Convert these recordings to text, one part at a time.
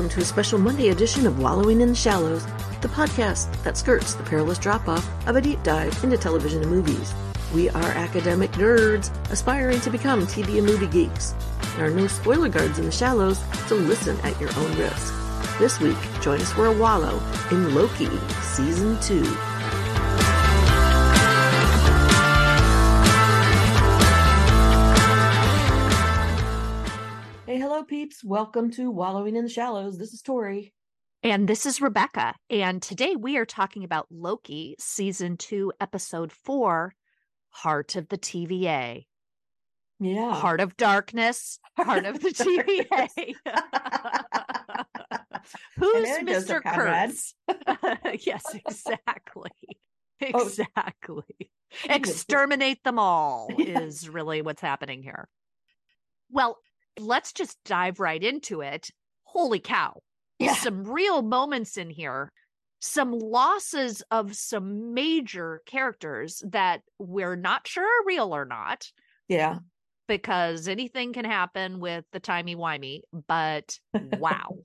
welcome to a special Monday edition of Wallowing in the Shallows, the podcast that skirts the perilous drop off of a deep dive into television and movies. We are academic nerds aspiring to become TV and movie geeks. There are no spoiler guards in the shallows, so listen at your own risk. This week, join us for a wallow in Loki Season 2. Peeps. Welcome to Wallowing in the Shallows. This is Tori. And this is Rebecca. And today we are talking about Loki, season two, episode four Heart of the TVA. Yeah. Heart of Darkness, Heart of the TVA. Who's And there, Joseph Mr. Kurtz? yes, exactly. Oh. Exactly. Exterminate them all Yeah. is really what's happening here. Well, let's just dive right into it. Holy cow. Yeah. Some real moments in here. Some losses of some major characters that we're not sure are real or not Yeah. because anything can happen with the timey wimey. But wow.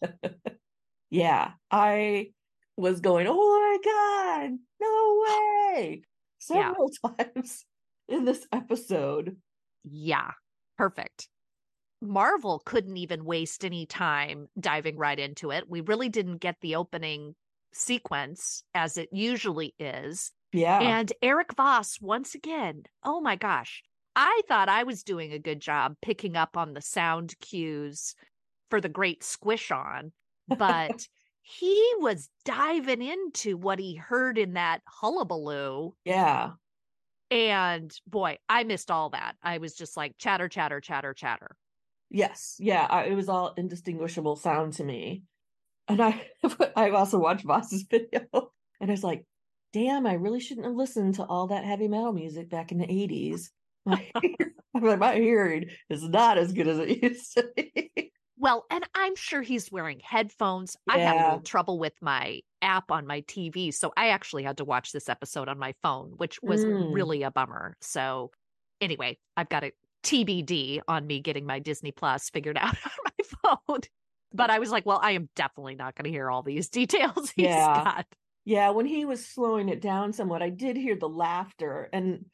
Yeah. I was going, oh my God, no way. Yeah. Several times in this episode. yeah. Perfect. Marvel couldn't even waste any time diving right into it. We really didn't get the opening sequence as it usually is. Yeah. And Eric Voss, once again, oh my gosh, I thought I was doing a good job picking up on the sound cues for the great squish on, but he was diving into what he heard in that hullabaloo. yeah. And boy, I missed all that. I was just like chatter, chatter, chatter, chatter. Yes. Yeah. I, it was all indistinguishable sound to me. And I, I also watched Voss's video and I was like, damn, I really shouldn't have listened to all that heavy metal music back in the 80s. My, I'm like, my hearing is not as good as it used to be. Well, and I'm sure he's wearing headphones. I had a little trouble with my app on my TV. So I actually had to watch this episode on my phone, which was Mm. really a bummer. So anyway, I've got a TBD on me getting my Disney Plus figured out on my phone. But I was like, well, I am definitely not going to hear all these details he's Yeah. got. Yeah, when he was slowing it down somewhat, I did hear the laughter. And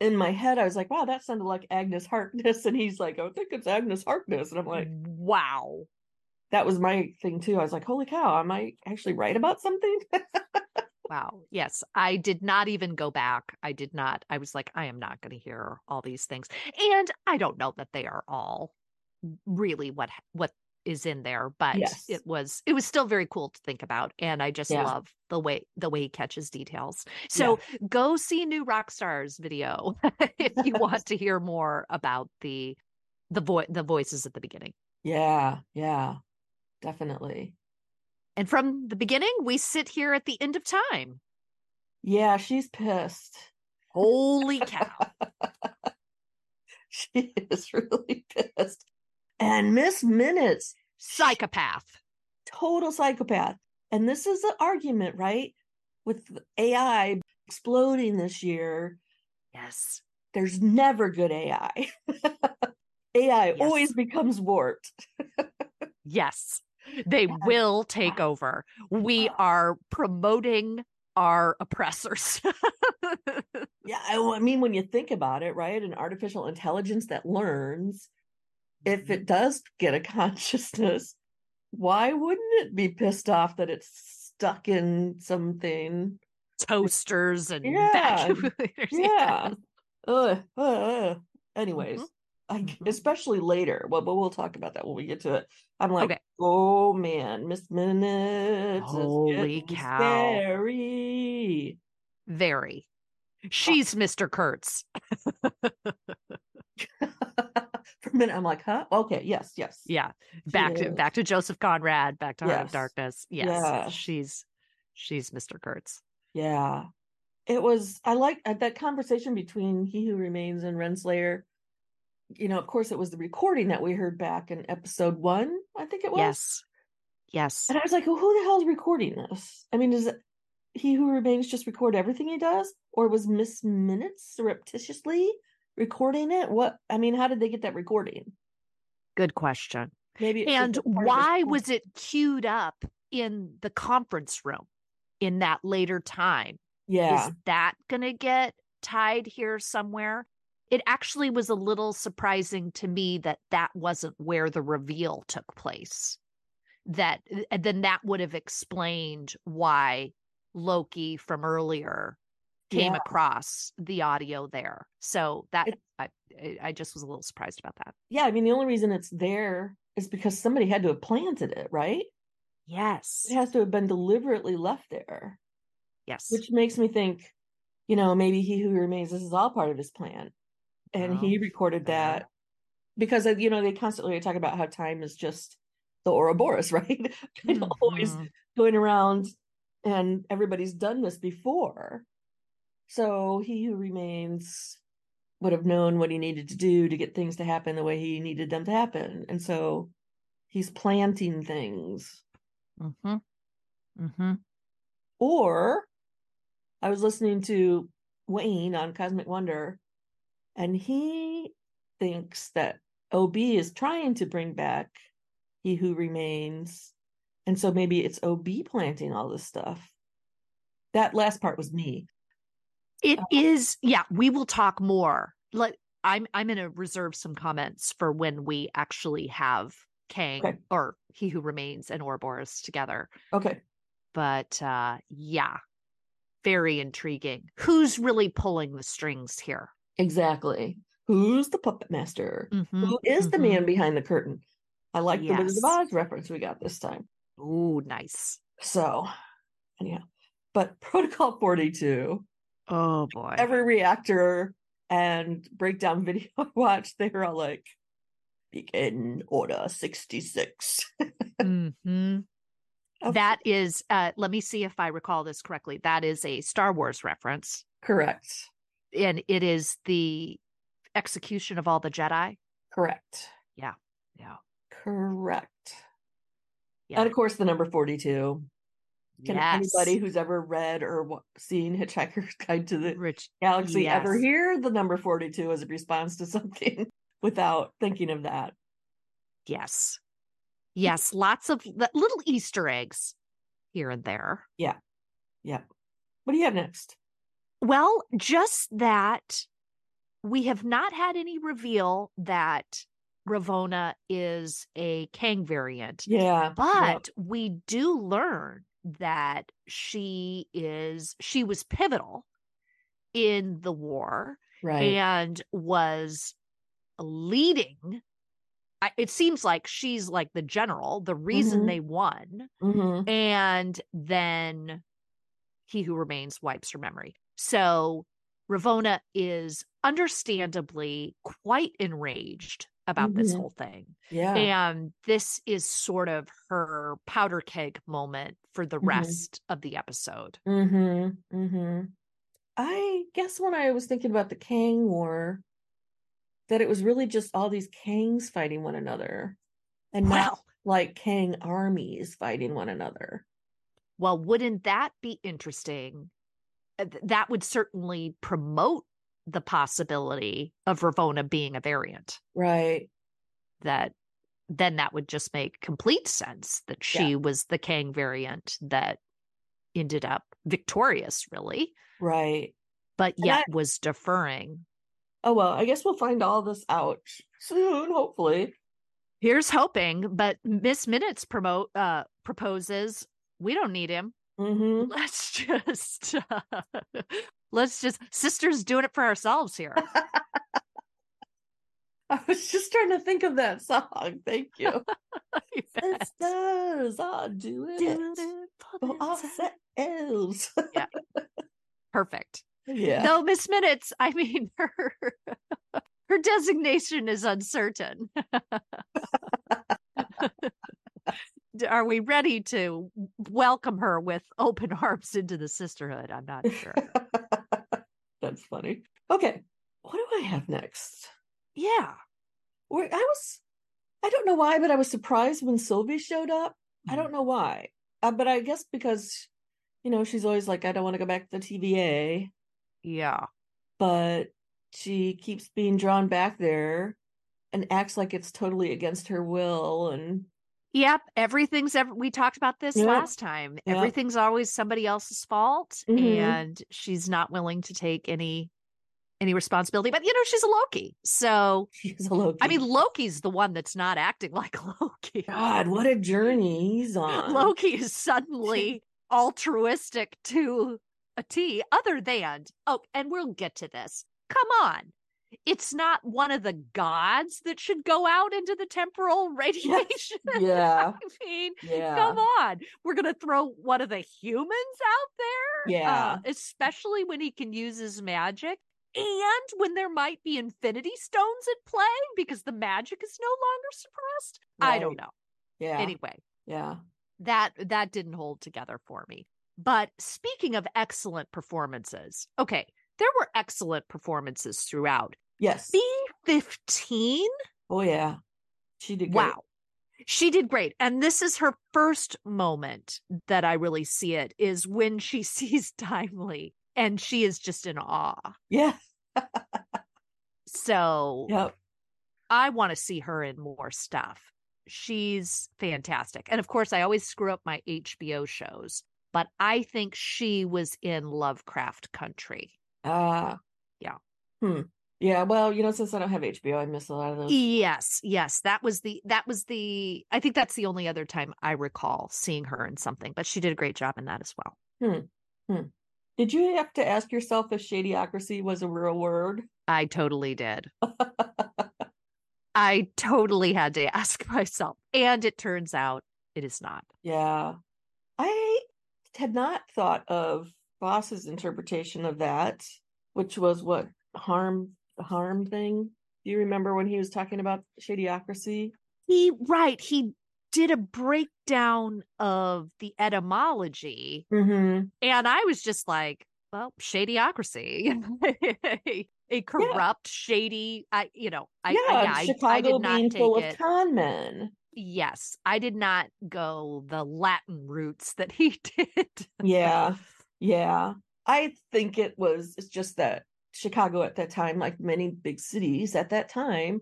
in my head, I was like, wow, that sounded like Agnes Harkness. And he's like, I think it's Agnes Harkness. And I'm like, wow. that was my thing too. I was like, holy cow, am I actually right about something? Wow. Yes. I did not even go back. I did not. I was like, I am not going to hear all these things. And I don't know that they are all really what what is in there, but Yes. it was it was still very cool to think about. And I just Yeah. love the way the way he catches details. So go see New Rockstars video if you want to hear more about the the vo- the voices at the beginning. yeah, yeah, definitely. And from the beginning, we sit here at the end of time. Yeah, she's pissed. Holy cow. She is really pissed. And Miss Minutes, Psychopath. total psychopath. And this is the argument, right? With AI exploding this year, Yes. there's never good AI. AI Yes. always becomes warped. Yes, they Yeah. will take over. We are promoting our oppressors. Yeah, I, mean, when you think about it, right? An artificial intelligence that learns, if it does get a consciousness, why wouldn't it be pissed off that it's stuck in something? Toasters and Yeah, vacuum cleaners. Yeah. Ugh. Anyways, Mhm. I, Mhm. especially later. Well, but we'll talk about that when we get to it. I'm like, Okay. oh man, Miss Minutes. Holy cow. Scary. Very. She's Mr. Kurtz. For a minute, I'm like, huh? Okay, yes, yes. Yeah. Back to back to Joseph Conrad, back to Heart Yes. of Darkness. Yes. Yes. She's she's Mr. Kurtz. Yeah. It was, I like that conversation between He Who Remains and Renslayer. You know, of course, it was the recording that we heard back in episode one, I think it was. Yes. Yes. And I was like, well, who the hell is recording this? I mean, does He Who Remains just record everything he does? Or was Miss Minutes surreptitiously recording it? What, I mean, how did they get that recording? Good question. Maybe and just a part of his why was it queued up in the conference room in that later time? Yeah. Is that going to get tied here somewhere? It actually was a little surprising to me that that wasn't where the reveal took place. That eh, then that would have explained why Loki from earlier came Yeah. across the audio there. So that It- I I I just was a little surprised about that. Yeah. I mean, the only reason it's there is because somebody had to have planted it, right? Yes. It has to have been deliberately left there, Yes. which makes me think, you know, maybe he who remains, this is all part of his plan. And he Oh, recorded that because, uh, you know, they constantly talk about how time is just the Ouroboros, right? kind of always Mhm. going around and everybody's done this before. So he who remains would have known what he needed to do to get things to happen the way he needed them to happen. And so he's planting things. Mhm. Mhm. Or I was listening to Wayne on Cosmic Wonder, and he thinks that OB is trying to bring back He Who Remains. And so maybe it's OB planting all this stuff. That last part was me. It Uh, is, yeah, we will talk more. Let I'm I'm gonna reserve some comments for when we actually have Kang Okay. or He Who Remains and Ouroboros together. Okay. But uh yeah, very intriguing. Who's really pulling the strings here? Exactly. Who's the puppet master? Mhm, Who is the mhm. man behind the curtain? I like the Wizard of Oz reference we got this time. Ooh, nice. So, anyhow, but Protocol 42, Oh boy. every reactor and breakdown video I watched, they were all like, begin order 66. hmm Of- That is uh let me see if I recall this correctly. That is a Star Wars reference. Correct. And it is the execution of all the Jedi. Correct. Yeah. Yeah. Correct. Yeah. And of course, the number 42. Can yes. anybody who's ever read or seen Hitchhiker's Guide to the Rich Galaxy ever hear the number 42 as a response to something without thinking of that? Yes. Yes, lots of little Easter eggs here and there. Yeah. Yeah. What do you have next? Well, just that we have not had any reveal that Ravonna is a Kang variant, Yeah. but we do learn that she is she was pivotal in the war right. and was leading it seems like she's like the general the reason Mhm. they won hmm and then he who remains wipes her memory so Ravonna is understandably quite enraged about this Mhm. whole thing Yeah. and this is sort of her powder keg moment for the Mhm. rest of the episode Mm-hmm. Mm-hmm. I guess when I was thinking about the Kang War, that it was really just all these Kangs fighting one another, and not like Kang armies fighting one another. Well, wouldn't that be interesting? Uh, th- That would certainly promote the possibility of Ravonna being a variant. Right. That then that would just make complete sense that she was the Kang variant that ended up victorious, really, Right. but And yet I- was deferring. Oh well, I guess we'll find all this out soon, hopefully. Here's hoping, but Miss Minutes promote uh proposes we don't need him. Mm-hmm. Let's just let's just sisters doing it for ourselves here. I was just trying to think of that song. Thank you. Yes. Sisters are doing it it for for yeah. Perfect. yeah. Though Miss Minutes, I mean her her designation is uncertain. Are we ready to welcome her with open arms into the sisterhood? I'm not sure. That's funny. Okay. What do I have next? Yeah. Where I was I don't know why, but I was surprised when Sylvie showed up. I don't know why. Uh, but I guess because you know, she's always like, I don't want to go back to the TVA, Yeah. but she keeps being drawn back there. and acts like it's totally against her will and Yep, everything's ever we talked about this Yep. last time. Yep. Everything's always somebody else's fault Mhm. and she's not willing to take any any responsibility. But you know, she's a Loki. So she's a Loki. I mean Loki's the one that's not acting like Loki. God, what a journey he's on. Loki is suddenly altruistic to a T, other than, oh, and we'll get to this. Come on. It's not one of the gods that should go out into the temporal radiation. Yeah, I mean, yeah. come on. We're going to throw one of the humans out there? Yeah. Uh, especially when he can use his magic. And when there might be infinity stones at play because the magic is no longer suppressed. I don't know. Yeah. Anyway, yeah. that that didn't hold together for me. But speaking of excellent performances, okay, there were excellent performances throughout. Yes. B15, Oh yeah. She did great. wow. She did great. And this is her first moment that I really see it is when she sees Timely and she is just in awe. Yeah. So Yep. I want to see her in more stuff. She's fantastic. And of course, I always screw up my HBO shows, but I think she was in Lovecraft Country. Ah. Yeah. Hmm. Yeah. Well, you know, since I don't have HBO, I miss a lot of those. Yes, yes, that was the that was the I think that's the only other time I recall seeing her in something, but she did a great job in that as well. Hmm. Did you have to ask yourself if shadyocracy was a real word? I totally did. I totally had to ask myself, and it turns out it is not. Yeah. I had not thought of Voss's interpretation of that, which was what harm the harm thing. Do you remember when he was talking about shadyocracy? He right, he did a breakdown of the etymology Mm-hmm. and I was just like, well, shadyocracy. a, a corrupt, shady, I you know, I yeah, I, yeah, I, Chicago I being full it. of con men. yes, I did not go the Latin roots that he did. Yeah. Yeah. I think it was it's just that Chicago at that time, like many big cities at that time,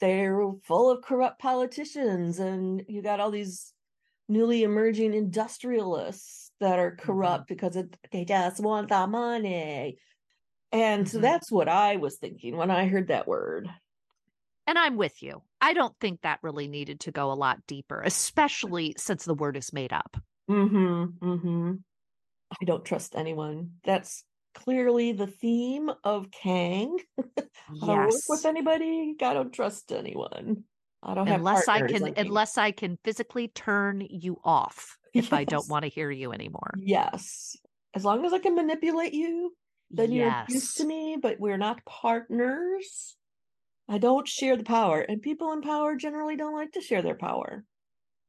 they're full of corrupt politicians, and you got all these newly emerging industrialists that are corrupt because it, they just want the money. And so Mhm. that's what I was thinking when I heard that word. And I'm with you. I don't think that really needed to go a lot deeper, especially since the word is made up. Mm-hmm. Mm-hmm. I don't trust anyone. That's clearly the theme of Kang. I don't work Yes. with anybody. I don't trust anyone. I don't have Unless I can mean. unless I can physically turn you off if I don't want to hear you anymore. Yes. As long as I can manipulate you, then you're yes. used to me, but we're not partners. I don't share the power. And people in power generally don't like to share their power.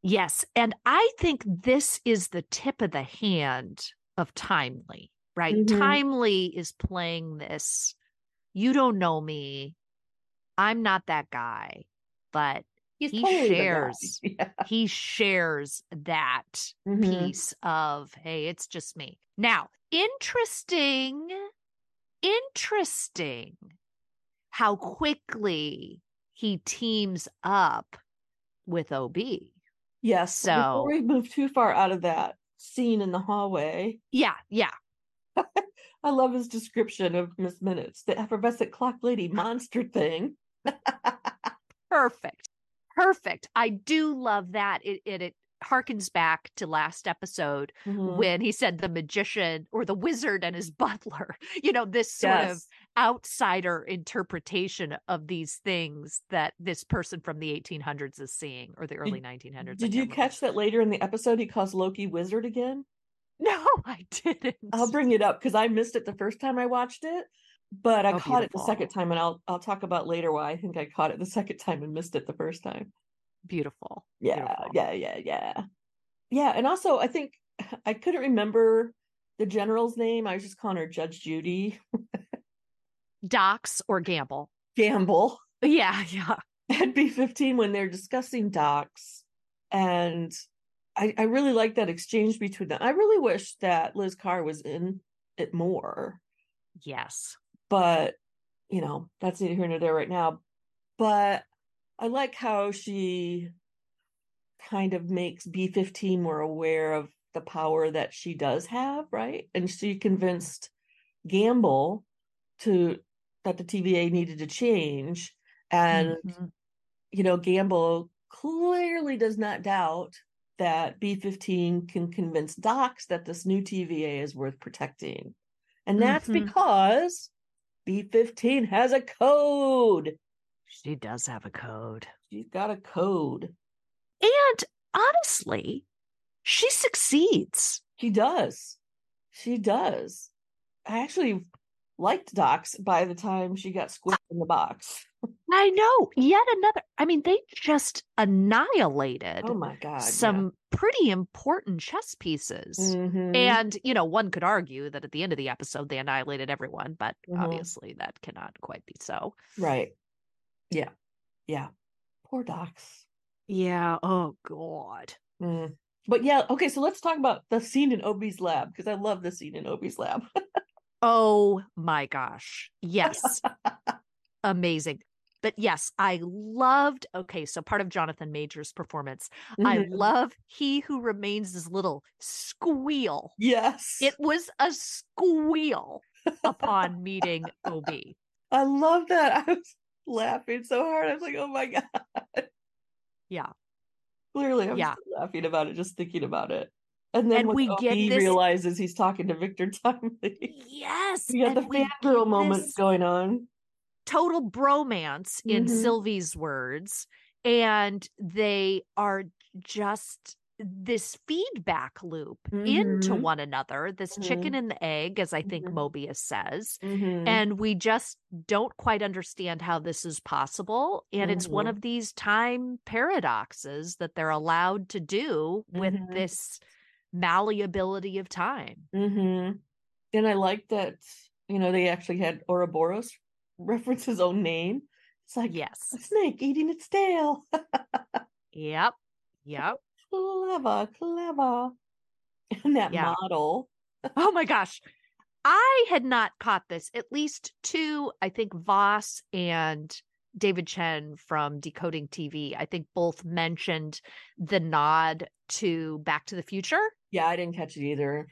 Yes. And I think this is the tip of the hand of Timely, right? Mhm. Timely is playing this. You don't know me. I'm not that guy, but He's He totally shares. Yeah. he shares that Mhm. piece of, hey, it's just me. Now, interesting, interesting how quickly he teams up with OB. Yes. but Before So- we move too far out of that scene in the hallway, Yeah, yeah. I love his description of Miss Minutes, the effervescent clock lady monster thing. Perfect. Perfect. I do love that. It it, it harkens back to last episode Mhm. when he said the magician or the wizard and his butler. You know, this sort of outsider interpretation of these things that this person from the 1800s is seeing or the early 1900s. Did you remember. catch that later in the episode? He calls Loki wizard again. No, I didn't. I'll bring it up because I missed it the first time I watched it, but I Oh, caught it the second time, and I'll I'll talk about later why I think I caught it the second time and missed it the first time. Beautiful. Yeah, Beautiful. yeah, yeah, yeah, yeah. And also, I think I couldn't remember the general's name. I was just calling her Judge Judy Dox or gamble. Gamble. Yeah, yeah. at B15 when they're discussing Dox. And I, I really like that exchange between them. I really wish that Liz Carr was in it more, Yes. but you know, that's neither here nor there right now. But I like how she kind of makes B15 more aware of the power that she does have, right? And she convinced Gamble to that the TVA needed to change. And Mhm. you know, Gamble clearly does not doubt that B15 can convince Dox that this new TVA is worth protecting. And that's Mhm. because B15 has a code. She does have a code. She's got a code. And honestly, she succeeds. She does. She does. I actually liked Dox by the time she got squished in the box. I know. Yet another. I mean, they just annihilated Oh my god. some pretty important chess pieces. yeah. Mhm. And, you know, one could argue that at the end of the episode, they annihilated everyone, but Mhm. obviously that cannot quite be so. right. Yeah. Yeah. Poor Dox. Yeah. Oh, God. Mm. But yeah, okay, so let's talk about the scene in OB's lab because I love the scene in OB's lab. Oh, my gosh. Yes. Amazing. But yes, I loved. Okay, so part of Jonathan Majors' performance, I Mhm. love he who remains this little squeal. yes. It was a squeal upon meeting OB. I love that. I was laughing so hard. I was like, oh my God. Yeah. Clearly, I'm Yeah. laughing about it, just thinking about it. And then And when we OB get this- realizes he's talking to Victor Timely. Yes. We got the fangirl moment this going on. Total bromance in Mhm. Sylvie's words. And they are just this feedback loop into Mhm. one another, this chicken and the egg, as I think Mhm. Mobius says. Mhm. And we just don't quite understand how this is possible. And it's one Mhm. of these time paradoxes that they're allowed to do with Mhm. this malleability of time. And I like that, you know, they actually had Ouroboros reference his own name. It's like Yes. a snake eating its tail. Yep. Yep. clever, clever. And that Yeah. model. Oh my gosh. I had not caught this. At least two, I think Voss and David Chen from Decoding TV, I think both mentioned the nod to Back to the Future. Yeah, I didn't catch it either.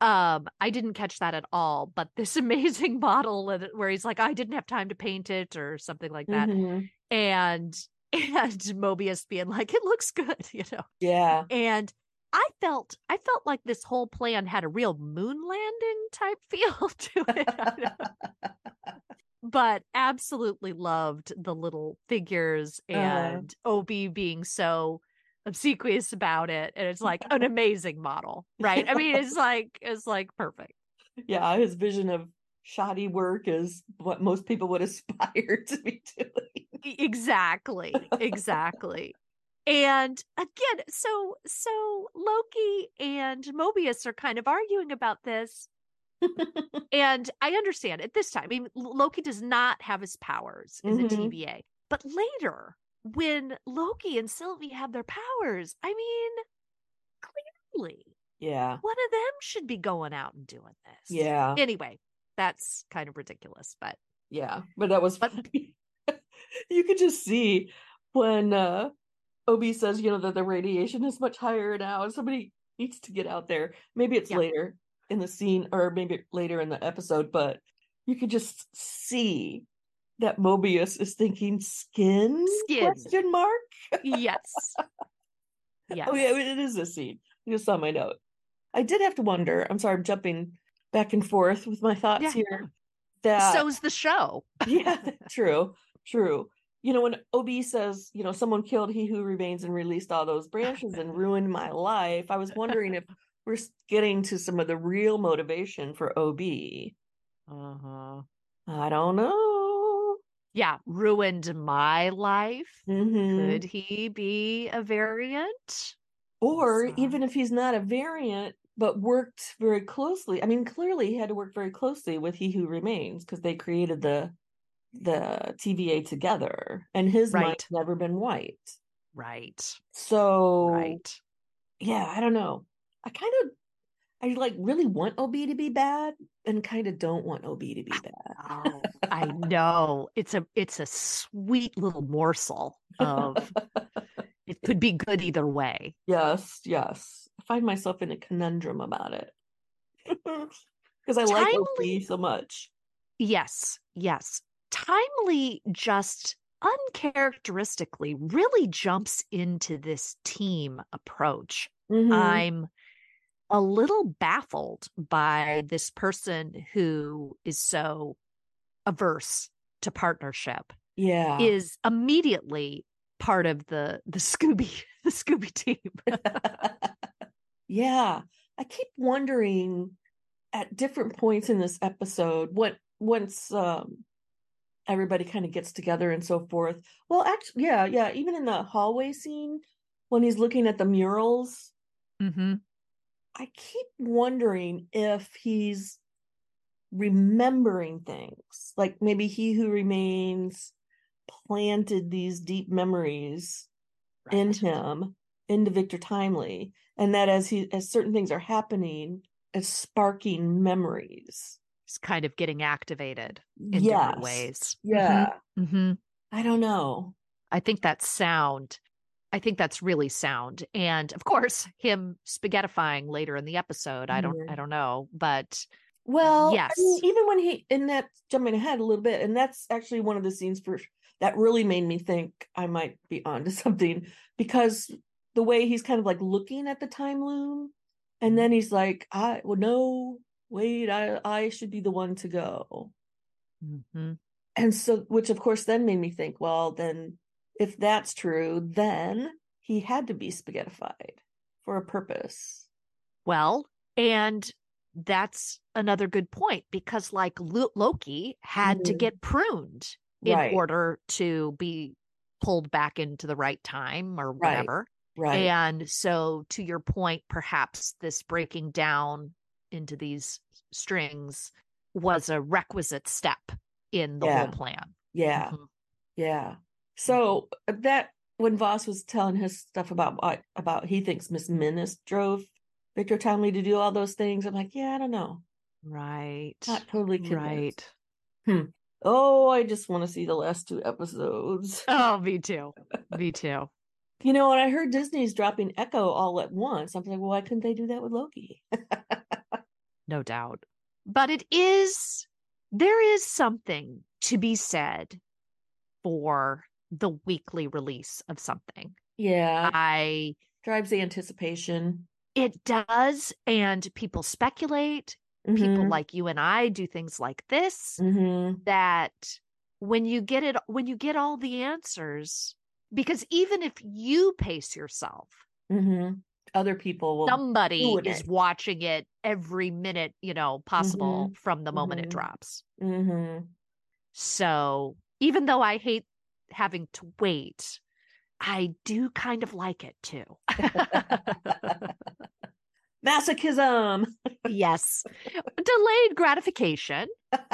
Um, I didn't catch that at all, but this amazing model where he's like, I didn't have time to paint it or something like that. Mhm. And and Mobius being like, it looks good, you know. Yeah. And I felt I felt like this whole plan had a real moon landing type feel to it. But absolutely loved the little figures Uh-huh. and OB being so obsequious about it. And it's like an amazing model, right? I mean, it's like it's like perfect. yeah, his vision of shoddy work is what most people would aspire to be doing. Exactly. Exactly. And again, so so Loki and Mobius are kind of arguing about this. and I understand at this time. I mean, Loki does not have his powers in the Mhm. TVA. But later, when Loki and Sylvie have their powers, I mean, clearly yeah. one of them should be going out and doing this. Yeah. Anyway, that's kind of ridiculous, but Yeah. But that was funny. you could just see when uh OB says, you know, that the radiation is much higher now. and Somebody needs to get out there. Maybe it's Yeah. later in the scene or maybe later in the episode, but you could just see that Mobius is thinking skin, Skin. question mark. yes. Yes. Oh yeah, it is a scene. You saw my note. I did have to wonder. I'm sorry, I'm jumping back and forth with my thoughts Yeah. here. That So's the show. yeah, true, true. You know, when OB says, you know, someone killed he who remains and released all those branches and ruined my life, I was wondering if we're getting to some of the real motivation for OB. Uh-huh. I don't know. Yeah, ruined my life. Mhm. Could he be a variant? Or So- even if he's not a variant, but worked very closely. I mean, clearly he had to work very closely with He Who Remains because they created the the TVA together, and his Right. mind's never been white. Right. So Right. yeah, I don't know. I kind of, I like really want OB to be bad, and kind of don't want OB to be bad. Oh, I know. It's a it's a sweet little morsel. of it could be good either way. yes, yes. I find myself in a conundrum about it because I like Timely- Loki so much. Yes, yes. Timely just uncharacteristically really jumps into this team approach. Mhm. I'm a little baffled by this person who is so averse to partnership yeah. is immediately part of the the Scooby the Scooby team. yeah. I keep wondering at different points in this episode what once um everybody kind of gets together and so forth. Well, actually yeah, yeah, even in the hallway scene when he's looking at the murals, mm-hmm. I keep wondering if he's remembering things. Like maybe he who remains planted these deep memories in Right. him into Victor Timely, and that as he as certain things are happening, it's sparking memories. It's kind of getting activated in yes. different ways. Yeah. hmm I don't know. I think that's sound. I think that's really sound. And of course, him spaghettifying later in the episode. I don't. I don't know, but Well, I Yes. mean, even when he in that jumping ahead a little bit, and that's actually one of the scenes for that really made me think I might be onto something because the way he's kind of like looking at the time loom, and then he's like, "I well, no, wait, I I should be the one to go," Mhm. and so which of course then made me think, well, then if that's true, then he had to be spaghettified for a purpose. well, and that's another good point because like Lo- Loki had to Mhm. get pruned in Right. order to be pulled back into the right time or whatever. Right. And so, to your point, perhaps this breaking down into these strings was a requisite step in the Yeah. whole plan. yeah. Mhm. Yeah. So uh, that when Voss was telling his stuff about about he thinks Miss Minutes drove Victor Timely to do all those things, I'm like, yeah, I don't know. Right. Not totally convinced. Right. Oh, I just want to see the last two episodes. Oh, me too. Me too. You know, when I heard Disney's dropping Echo all at once, I'm like, well, why couldn't they do that with Loki? No doubt. But it is, there is something to be said for the weekly release of something. yeah, I, drives the anticipation. it does. And people speculate. People Mhm, like you and I do things like this. mhm. that when you get it when you get all the answers because even if you pace yourself Mhm. Other people will. somebody is it. watching it every minute you know possible from the moment it mhm. drops Mhm. so even though i hate having to wait i do kind of like it too Masochism. yes delayed gratification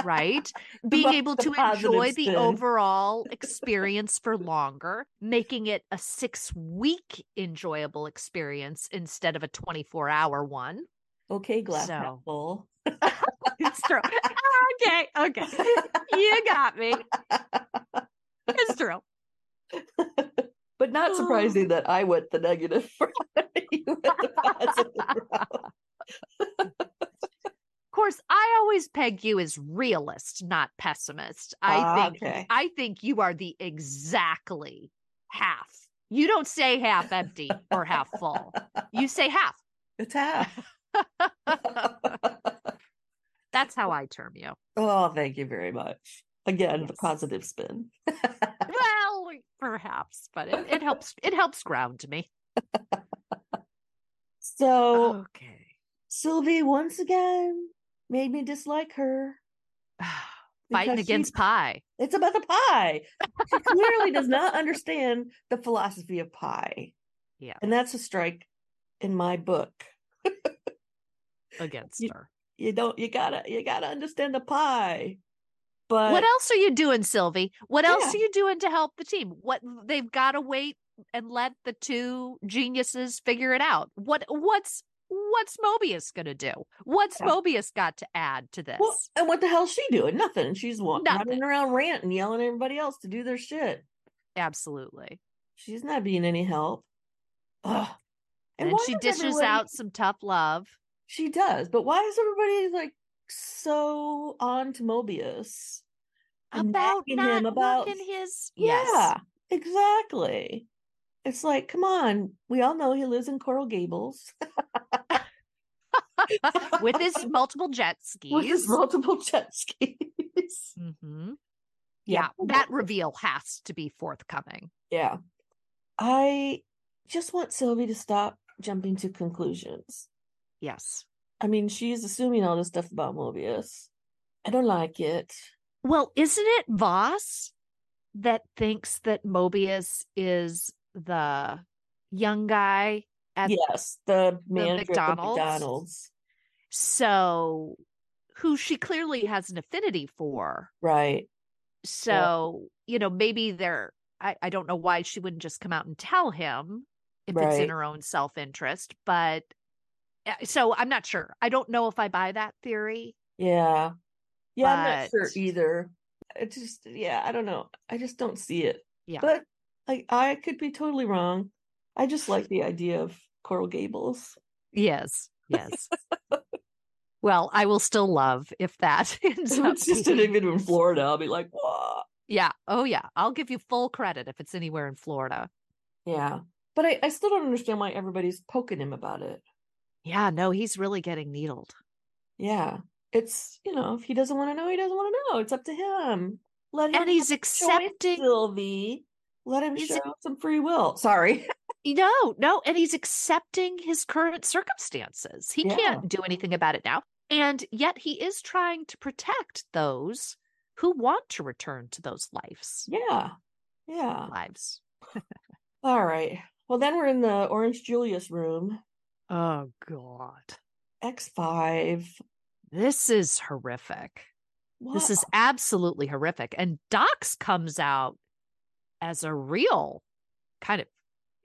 right being The- able to positive enjoy the spin. overall experience for longer making it a six week enjoyable experience instead of a 24 hour one Okay, glass half So. full. it's true okay okay you got me it's true but not surprising that I went the negative route. you went the positive route. of course i always peg you as realist not pessimist i Ah, think okay. i think you are the exactly half you don't say half empty or half full you say half It's half. That's how I term you. oh, thank you very much. Again, the positive spin. Well, perhaps, but it, it helps. It helps ground me. so Okay. Sylvie once again made me dislike her. Fighting because she- against pie. It's about the pie. She clearly does not understand the philosophy of pie. Yeah, And that's a strike in my book. against you- her. You don't you gotta you gotta understand the pie. But what else are you doing, Sylvie? What else are you doing to help the team? What they've got to wait and let the two geniuses figure it out. What what's what's Mobius gonna do? What's Yeah. Mobius got to add to this? Well, and what the hell's she doing? Nothing. She's wa- Nothing. running around ranting, yelling at everybody else to do their shit. Absolutely. She's not being any help. Ugh. And, why she dishes everybody- out some tough love. She does, but why is everybody like so on to Mobius? About him about his Yeah, exactly. It's like, come on. We all know he lives in Coral Gables with his multiple jet with his skis. multiple jet skis. hmm Yeah, that reveal has to be forthcoming. Yeah. I just want Sylvie to stop jumping to conclusions. Yes. I mean, she's assuming all this stuff about Mobius. I don't like it. Well, isn't it Voss that thinks that Mobius is the young guy at yes, the manager at the McDonald's? McDonald's. so who she clearly has an affinity for. Right. So, you know, maybe they're I, I don't know why she wouldn't just come out and tell him if it's in her own self-interest, but uh, Uh, so I'm not sure. I don't know if I buy that theory. Yeah. Yeah, I'm not sure either. It just yeah, I don't know. I just don't see it. Yeah. But like I could be totally wrong. I just like the idea of Coral Gables. Yes. Yes. well, I will still love if that ends up it's just even in Florida, I'll be like, whoa. Yeah. Oh yeah. I'll give you full credit if it's anywhere in Florida. Yeah. But I, I still don't understand why everybody's poking him about it. Yeah, no, he's really getting needled. Yeah. It's, you know, if he doesn't want to know, he doesn't want to know. It's up to him. Let him And he's a accepting Sylvie. Let him He's- show some free will. Sorry. No, no, and he's accepting his current circumstances. He Yeah. can't do anything about it now. And yet he is trying to protect those who want to return to those lives. Yeah. Yeah. Lives. All right. Well, then we're in the Orange Julius room. Oh God. X5. This is horrific. This is absolutely horrific. And Dox comes out as a real kind of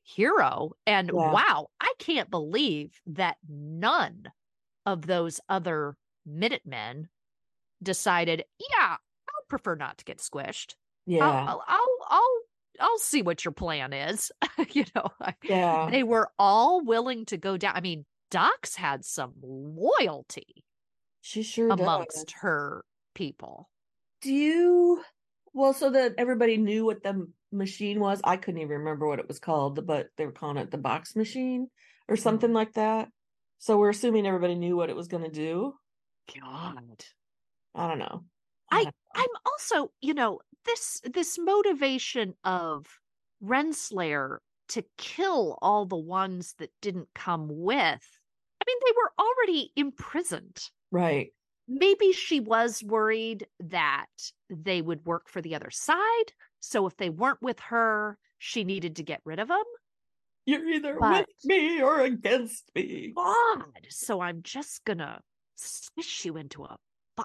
hero. And Yeah. wow, I can't believe that none of those other Minutemen decided, yeah, I'll prefer not to get squished. Yeah. I'll, I'll, I'll, I'll see what your plan is. you know, Yeah. they were all willing to go down. I mean, Dox had some loyalty She sure amongst does. her people. Do you well, so that everybody knew what the machine was. I couldn't even remember what it was called, but they were calling it the box machine or Mm. something like that. So we're assuming everybody knew what it was going to do. God. I don't know. I-. I'm also, you know, this this motivation of Renslayer to kill all the ones that didn't come with. I mean, they were already imprisoned. right. Maybe she was worried that they would work for the other side. So if they weren't with her, she needed to get rid of them. You're either But- with me or against me. God. So I'm just gonna squish you into a.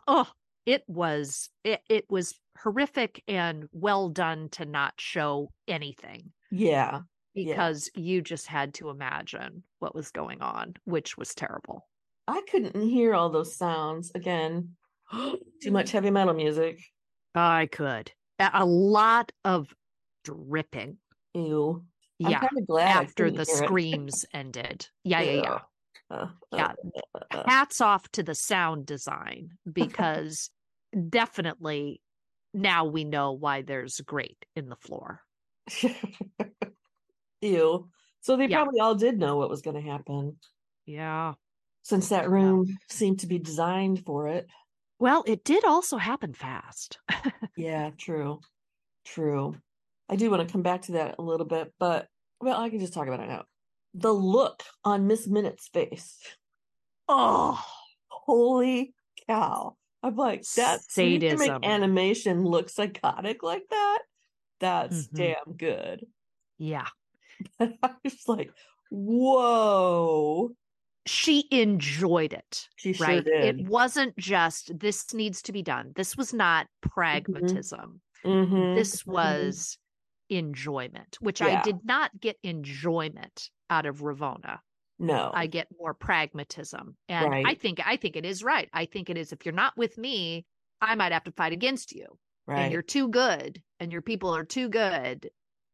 Oh, it was it, it was horrific and well done to not show anything Yeah. Yeah. because you just had to imagine what was going on, which was terrible. I couldn't hear all those sounds again. Too much heavy metal music. I could. A lot of dripping. Ew. I'm Yeah. glad After the screams ended. Yeah, yeah, yeah. Yeah. uh, hats off to the sound design because definitely now we know why there's grate in the floor. Ew. So they Yeah. probably all did know what was going to happen Yeah. since that room seemed to be designed for it. Well, it did also happen fast. Yeah, true. True. I do want to come back to that a little bit, but well, I can just talk about it now. The look on Miss Minute's face. oh, Holy cow. I'm like, that to make animation look psychotic like that. That's Mhm. damn good. yeah. I was like, whoa. She enjoyed it, She sure right? did. It wasn't just this needs to be done. This was not pragmatism. Mhm, This mhm. was enjoyment, which I did not get enjoyment out of Ravonna. No. I get more pragmatism. And I think I think it is right. I think it is if you're not with me, I might have to fight against you. right. And you're too good and your people are too good.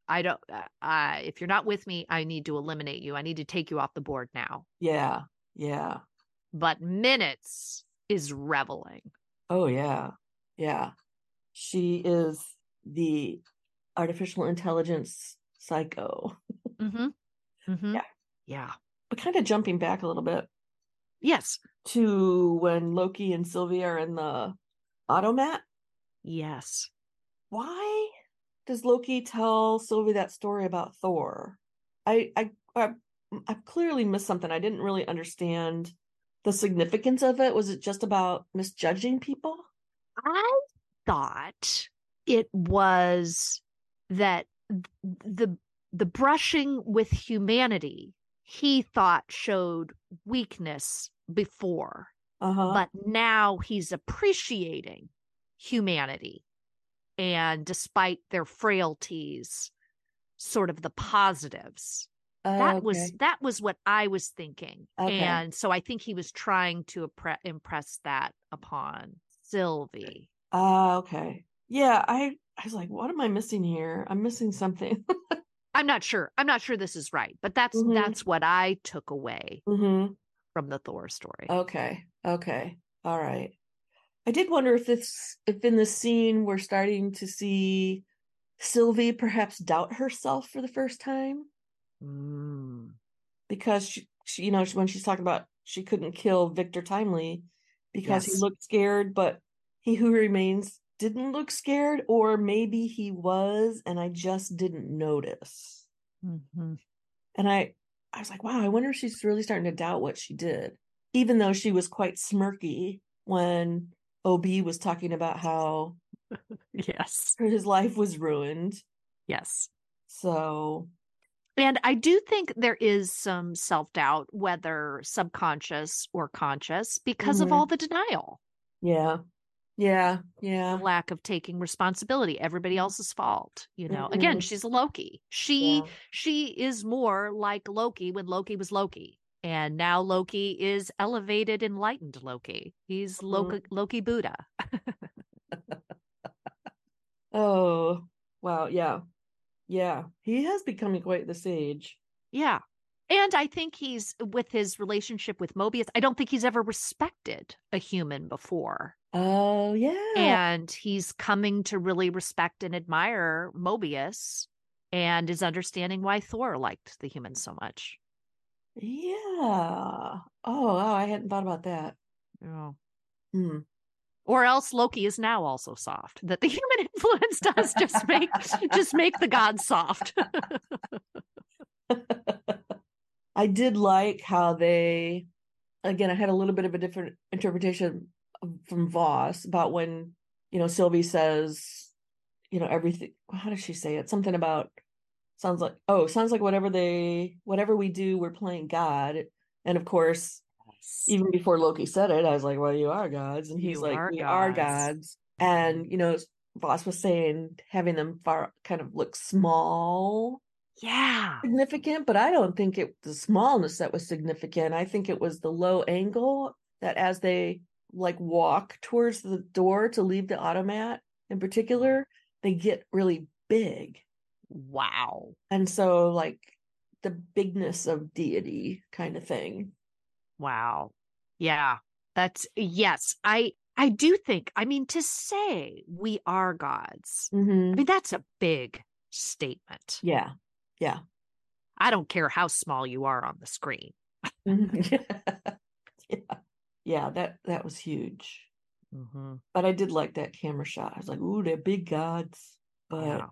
I don't. Uh, if you're not with me, I need to eliminate you. I need to take you off the board now. Yeah. Yeah. But minutes is reveling. Oh yeah. Yeah. She is the artificial intelligence psycho. Mm-hmm. Mm-hmm. Yeah. Yeah. But kind of jumping back a little bit Yes. to when Loki and Sylvie are in the automat. Yes. Why does Loki tell Sylvie that story about Thor? I I I, I clearly missed something. I didn't really understand the significance of it. Was it just about misjudging people? I thought it was that the the brushing with humanity he thought showed weakness before Uh-huh. but now he's appreciating humanity and despite their frailties sort of the positives that was that was what i was thinking Okay. and so i think he was trying to appre- impress that upon sylvie Ah, okay. Yeah, I I was like, what am I missing here? I'm missing something. i'm not sure i'm not sure this is right but that's Mhm. that's what i took away mm-hmm. from the thor story Okay. Okay. All right. I did wonder if this if in this scene we're starting to see Sylvie perhaps doubt herself for the first time Mm. because she, she you know when she's talking about she couldn't kill Victor Timely because he looked scared, but he who remains didn't look scared, or maybe he was and I just didn't notice. Mhm. And I I was like, wow, I wonder if she's really starting to doubt what she did, even though she was quite smirky when OB was talking about how yes his life was ruined. yes So, And I do think there is some self doubt, whether subconscious or conscious, because of Mhm. all the denial, yeah, yeah, yeah, lack of taking responsibility, everybody else's fault. You know, again, Mhm. she's a Loki. She yeah. she is more like Loki when Loki was Loki. And now Loki is elevated, enlightened Loki. He's Mhm. Loki, Loki Buddha. Oh, wow, yeah, yeah. He has become quite the sage. Yeah. And I think he's with his relationship with Mobius, I don't think he's ever respected a human before. Oh, yeah. and he's coming to really respect and admire Mobius and is understanding why Thor liked the humans so much. Yeah. Oh, wow, I hadn't thought about that. Hmm. Or else Loki is now also soft. That the human influence does just make just make the gods soft. I did like how they, again, I had a little bit of a different interpretation from Voss about when, you know, Sylvie says, you know, everything. How does she say it? Something about, sounds like, oh, sounds like whatever they, whatever we do, we're playing God. And of course, even before Loki said it, I was like, well, you are gods. And he's You like, are we are gods. gods. And, you know, Voss was saying having them far kind of look small yeah. significant, but I don't think it the smallness that was significant. I think it was the low angle that as they like walk towards the door to leave the automat in particular, they get really big. Wow. And so like the bigness of deity kind of thing. Wow. Yeah. That's yes. I I do think, I mean, to say we are gods, hmm I mean, that's a big statement. Yeah. Yeah. I don't care how small you are on the screen. Mhm. yeah. Yeah, that that was huge. Mm-hmm. But I did like that camera shot. I was like, ooh, they're big gods. But Yeah.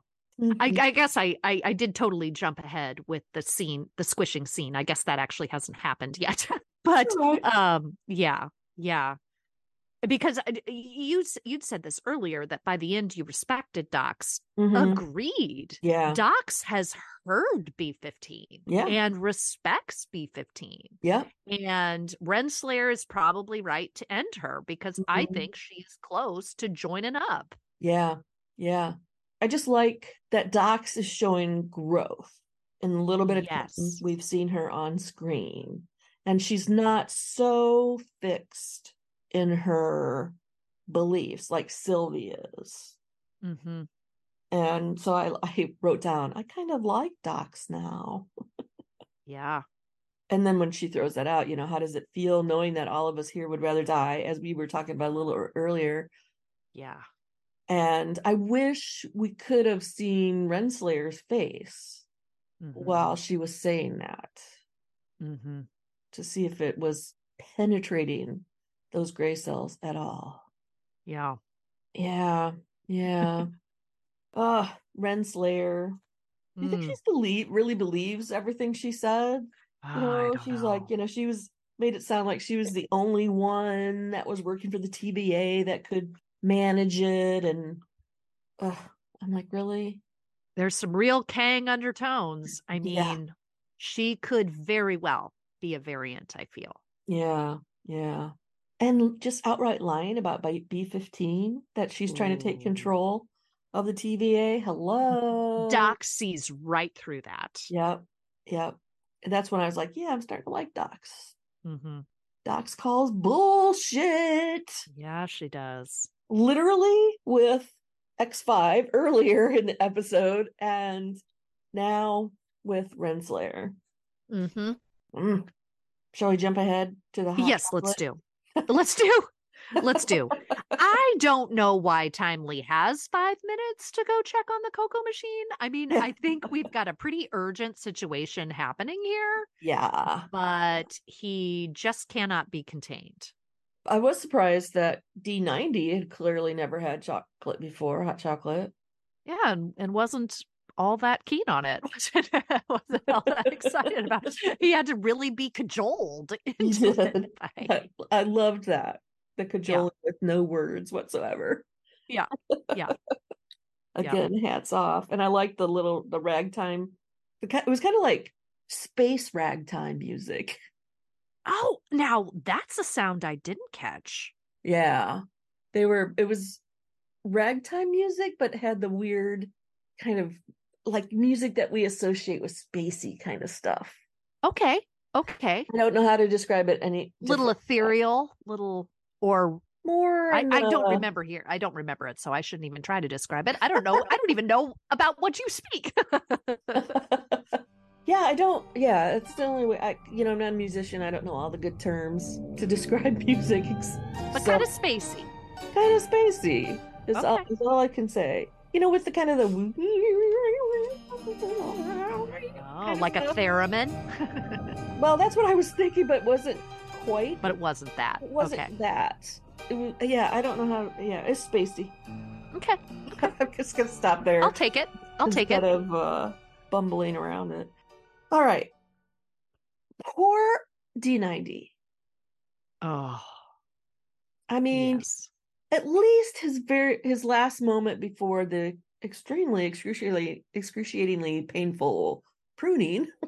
I, Mhm. I guess I, I I did totally jump ahead with the scene, the squishing scene. I guess that actually hasn't happened yet, but Alright. um, yeah, yeah, because you you'd said this earlier that by the end you respected Dox. Mhm. Agreed. Yeah. Dox has heard B fifteen, Yeah. and respects B fifteen, Yeah. and Renslayer is probably right to end her because I Mhm. think she's close to joining up. Yeah. Yeah. I just like that Dox is showing growth in a little bit of time Yes. we've seen her on screen. And she's not so fixed in her beliefs like Sylvie's. Mm-hmm. And so I, I wrote down, I kind of like Dox now. Yeah. And then when she throws that out, you know, how does it feel knowing that all of us here would rather die, as we were talking about a little earlier? Yeah. And I wish we could have seen Renslayer's face Mhm. while she was saying that Mhm. to see if it was penetrating those gray cells at all. Yeah. Yeah, yeah. Ah, Renslayer. Do you think Mm. she's believe really believes everything she said? Ah, You I know, she's know. like, you know, she was made it sound like she was the only one that was working for the TVA that could manage it, and uh, I'm like, really? there's some real Kang undertones. I Yeah. mean, she could very well be a variant, I feel. Yeah, yeah. And just outright lying about B15 that she's trying to take control of the TVA. Hello. Doc sees right through that. Yep, yep. And that's when I was like, yeah, I'm starting to like Dox. hmm Dox calls bullshit. Yeah, she does. Literally with X5 earlier in the episode, and now with Renslayer. hmm Mm. Shall we jump ahead to the Yes, let's do. Let's do. Let's do. I don't know why Timely has five minutes to go check on the cocoa machine. I mean, I think we've got a pretty urgent situation happening here, Yeah. but he just cannot be contained. I was surprised that D90 had clearly never had chocolate before, hot chocolate. Yeah, and, and wasn't all that keen on it. Wasn't, wasn't all that excited about it. He had to really be cajoled into it. I, I loved that. The cajoling with no words whatsoever. Yeah. Yeah. Again, hats off. And I liked the little the ragtime. It was kind of like space ragtime music. Oh, now that's a sound I didn't catch. Yeah. They were it was ragtime music, but had the weird kind of like music that we associate with spacey kind of stuff. Okay. Okay. I don't know how to describe it any Little ethereal, little or more I, I don't remember here. I don't remember it, so I shouldn't even try to describe it. I don't know. I don't even know about what you speak. yeah, I don't. Yeah, it's the only way. I, you know, I'm not a musician. I don't know all the good terms to describe music. But so- kind of spacey. kind of spacey. Is all, is all I can say. You know, with the kind of the Oh, like a theremin. well, that's what I was thinking, but wasn't quite. but it wasn't that. It wasn't Okay. that. It was, yeah, I don't know how. Yeah, it's spacey. Okay. I'm just gonna stop there. I'll take it. I'll take it. instead of uh, bumbling around it. All right. Poor D90. Oh, I mean, yes. At least his very his last moment before the extremely excruciatingly excruciatingly painful pruning.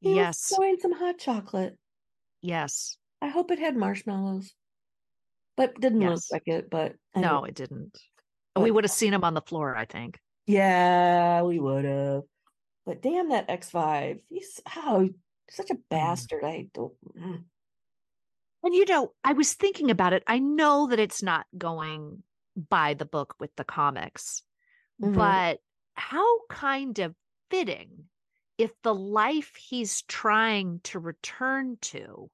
He Yes. was enjoying some hot chocolate. Yes. I hope it had marshmallows, but didn't look like it. But I No, it didn't. But- we would have seen him on the floor, I think. yeah, we would have. But damn that X5. He's how such a mm. bastard. I don't. Mm. And you know, I was thinking about it. I know that it's not going by the book with the comics, Mhm. but how kind of fitting if the life he's trying to return to,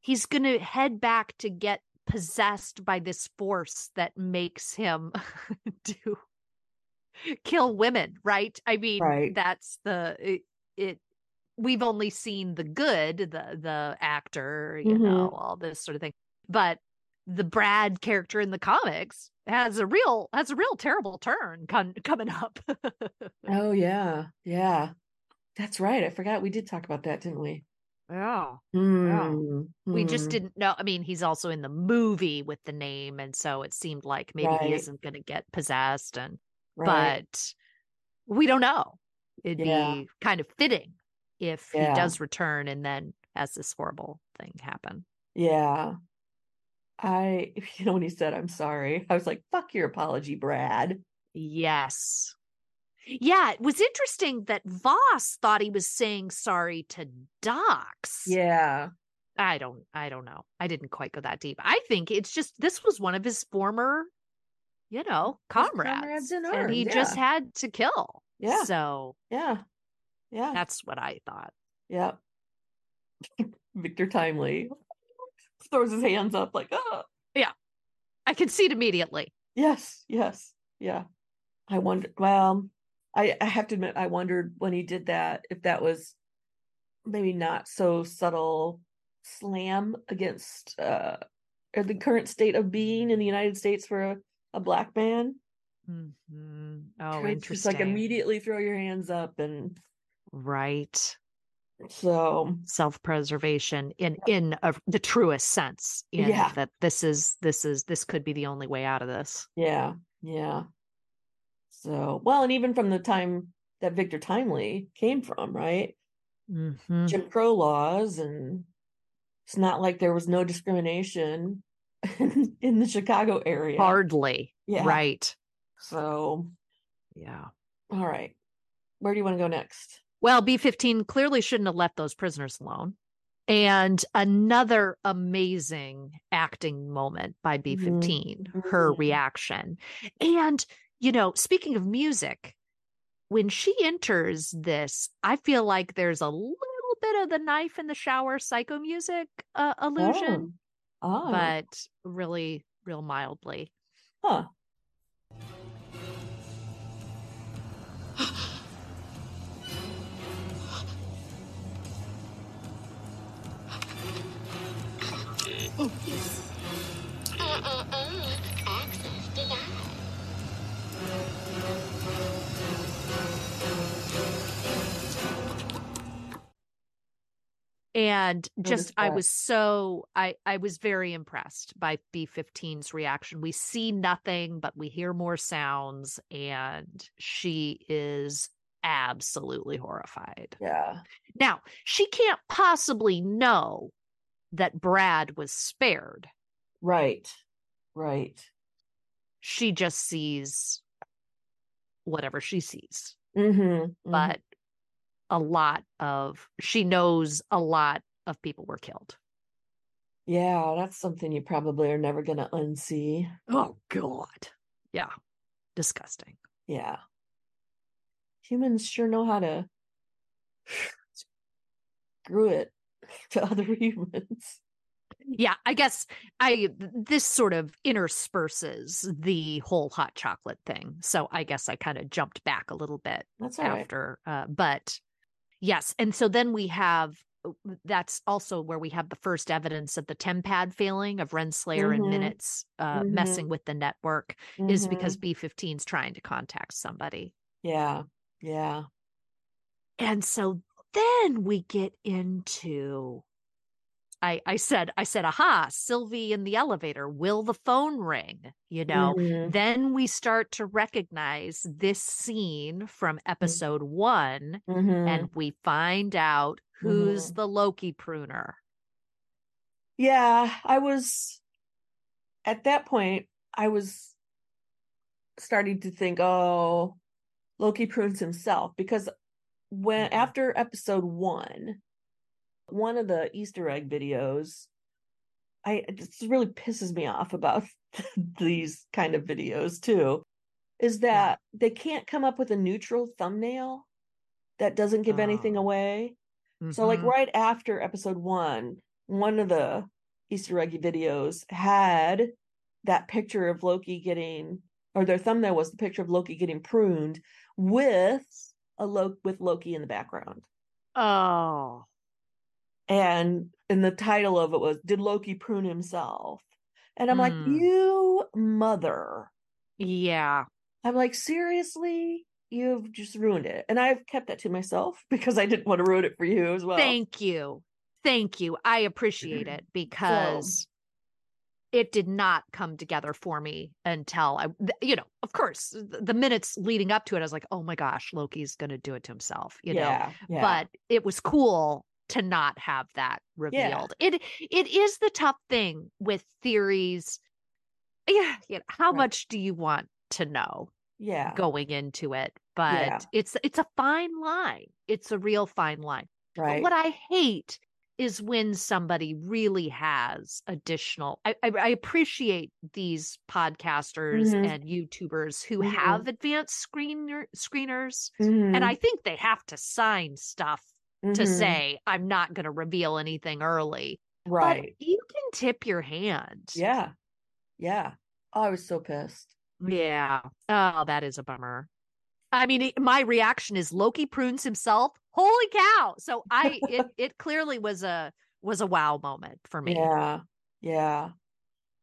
he's going to head back to get possessed by this force that makes him do kill women, right? I mean, Right. that's the it, it we've only seen the good, the the actor, you Mhm. know, all this sort of thing. But the Brad character in the comics has a real has a real terrible turn con- coming up. Oh yeah, yeah. That's right. I forgot we did talk about that, didn't we? yeah. Hmm, We just hmm. didn't know. I mean, he's also in the movie with the name, and so it seemed like maybe he isn't going to get possessed, and Right. but we don't know. It'd Yeah. be kind of fitting if Yeah. he does return and then has this horrible thing happen. Yeah. I, you know, when he said, I'm sorry, I was like, fuck your apology, Brad. Yes. Yeah, it was interesting that Voss thought he was saying sorry to Dox. Yeah. I don't I don't know. I didn't quite go that deep. I think it's just this was one of his former you know, comrades. comrades and he arms, just had to kill. Yeah. So Yeah. Yeah. that's what I thought. Yeah. Victor Timely throws his hands up like, oh, Yeah. I could see it immediately. yes, yes, yeah. I wonder, well, I, I have to admit, I wondered when he did that if that was maybe not so subtle slam against uh or the current state of being in the United States for a, a black man. Mhm. Oh, It's interesting. Just like immediately throw your hands up and right. so Self-preservation in in a, the truest sense. In Yeah. that this is this is this could be the only way out of this. Yeah, yeah. So, well, and even from the time that Victor Timely came from, right? Mhm. Jim Crow laws, and it's not like there was no discrimination in, in the Chicago area. Hardly. Yeah. Right. So, Yeah. all right. Where do you want to go next? Well, B15 clearly shouldn't have left those prisoners alone. And another amazing acting moment by B15, her Mhm. reaction. And, you know, speaking of music, when she enters this, I feel like there's a little bit of the knife in the shower psycho music uh, illusion, Oh, oh, but really, real mildly. huh. Access denied. and just i was so i i was very impressed by b15's reaction we see nothing but we hear more sounds and she is absolutely horrified Yeah. now she can't possibly know that brad was spared Right. Right. she just sees whatever she sees Mm-hmm. but a lot of she knows a lot of people were killed yeah, that's something you probably are never going to unsee. Oh God. Yeah. Disgusting. Yeah. Humans sure know how to screw it to other humans. Yeah, I guess I this sort of intersperses the whole hot chocolate thing. So I guess I kind of jumped back a little bit That's all right. after uh but yes, and so then we have uh, that's also where we have the first evidence of the tempad failing of Renslayer and Mhm. Minutes uh Mhm. messing with the network is Mhm. because B15 is trying to contact somebody. Yeah. Yeah. And so then we get into I I said I said aha Sylvie in the elevator will the phone ring you know Mhm. then we start to recognize this scene from episode 1 Mhm. and we find out who's Mhm. the Loki pruner Yeah, I was at that point, I was starting to think, oh, Loki prunes himself because when after episode one, one of the Easter egg videos, I just really pisses me off about these kind of videos too, is that they can't come up with a neutral thumbnail that doesn't give anything Oh. away. So like Mhm. right after episode one, one of the Easter egg videos had that picture of Loki getting, or their thumbnail was the picture of Loki getting pruned with a Lo- with Loki in the background, oh and and the title of it was "Did Loki prune himself?" And I'm like, Hmm. you mother! yeah I'm like, seriously, you've just ruined it, and I've kept that to myself because I didn't want to ruin it for you as well. Thank you. Thank you. I appreciate it because it did not come together for me until I, you know, of course, the minutes leading up to it, I was like, oh my gosh, Loki's going to do it to himself, you know. yeah, yeah. But it was cool to not have that revealed. It it is the tough thing with theories. Yeah, you know, how Right. much do you want to know? yeah, going into it but Yeah. it's it's a fine line it's a real fine line But right. what i hate is when somebody really has additional I, I, I appreciate these podcasters Mhm. and YouTubers who Mhm. have advanced screener screeners Mhm. and I think they have to sign stuff to Mhm. say I'm not going to reveal anything early. right. But you can tip your hand. Yeah. Yeah. Oh, I was so pissed. Yeah. Oh, that is a bummer. I mean, my reaction is Loki prunes himself. Holy cow! So I it it clearly was a was a wow moment for me. Yeah. Yeah.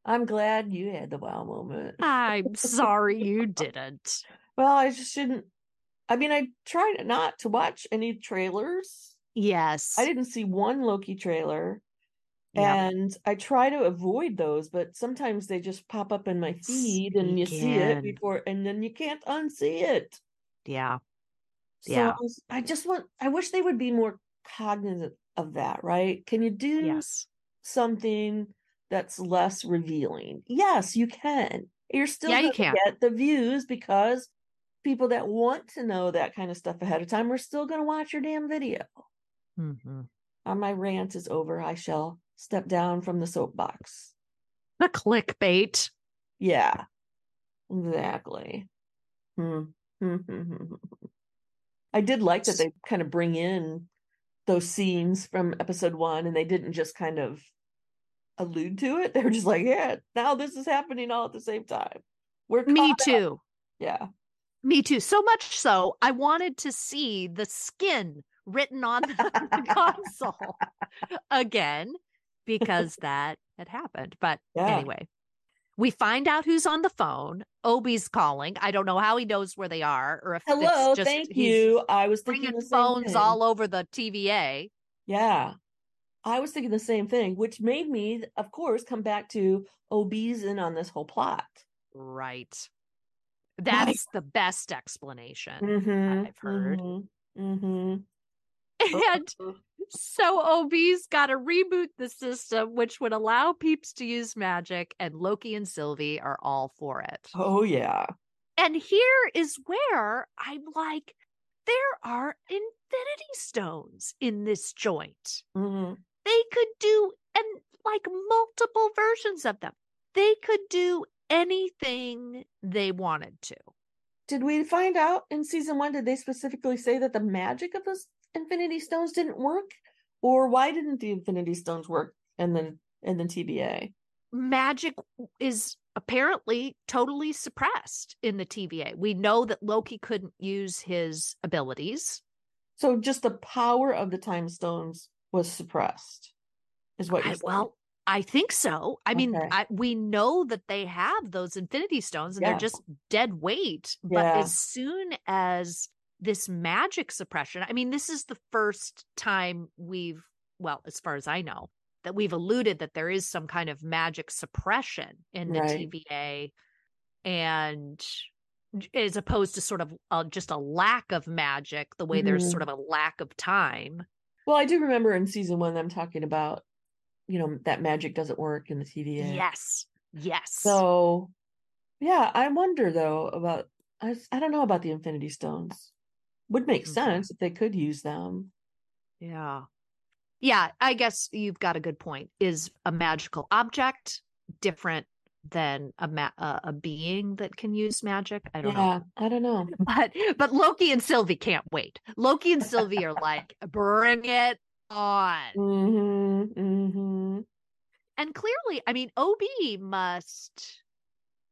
I'm glad you had the wow moment. I'm sorry you didn't. Well, I just shouldn't. I mean, I tried not to watch any trailers. Yes. I didn't see one Loki trailer. Yeah. And I try to avoid those, but sometimes they just pop up in my feed and you see it before, and then you can't unsee it. Yeah. So Yeah. I, was- I just want, I wish they would be more cognizant of that, right? Can you do Yes. something that's less revealing? Yes, you can. You're still Yeah, you going to can. get the views because people that want to know that kind of stuff ahead of time are still going to watch your damn video. Mm-hmm. Uh, my rant is over. I shall step down from the soapbox. The clickbait. Yeah, exactly. Hmm. Mm-hmm. I did like that they kind of bring in those scenes from episode one and they didn't just kind of allude to it. They were just like, yeah, now this is happening all at the same time. We're Me up. too. Yeah. Me too. So much so, I wanted to see the skin written on the console again because that had happened. But Yeah. anyway, we find out who's on the phone. OB's calling. I don't know how he knows where they are or if Hello, it's just thank you. I was thinking phones thing. all over the TVA. Yeah. I was thinking the same thing, which made me, of course, come back to OB's in on this whole plot. Right. That's the best explanation Mm-hmm, I've heard. Mm-hmm. And so OB's got to reboot the system, which would allow peeps to use magic, and Loki and Sylvie are all for it. Oh yeah. And here is where I'm like, there are infinity stones in this joint. hmm They could do, and like multiple versions of them. They could do anything they wanted to. Did we find out in season one? Did they specifically say that the magic of those Infinity Stones didn't work, or why didn't the Infinity Stones work? And then and then TVA. magic is apparently totally suppressed in the TVA. We know that Loki couldn't use his abilities. So just the power of the Time Stones was suppressed, is what you're I, well, I think so. I mean, I, we know that they have those infinity stones and Yeah. they're just dead weight. But Yeah. as soon as this magic suppression, I mean, this is the first time we've, well, as far as I know, that we've alluded that there is some kind of magic suppression in the Right. TVA. And as opposed to sort of uh, just a lack of magic, the way there's Mhm. sort of a lack of time. Well, I do remember in season one them talking about, you know, that magic doesn't work in the TVA. Yes. Yes. So, yeah, I wonder though about I don't know about the Infinity Stones. Would make Okay. sense if they could use them. Yeah. Yeah, I guess you've got a good point. Is a magical object different than a ma- uh, a being that can use magic? I don't know. Yeah, I don't know. But but Loki and Sylvie can't wait. Loki and Sylvie are like, "Bring it on." Mm-hmm. Mm-hmm. And clearly, I mean, OB must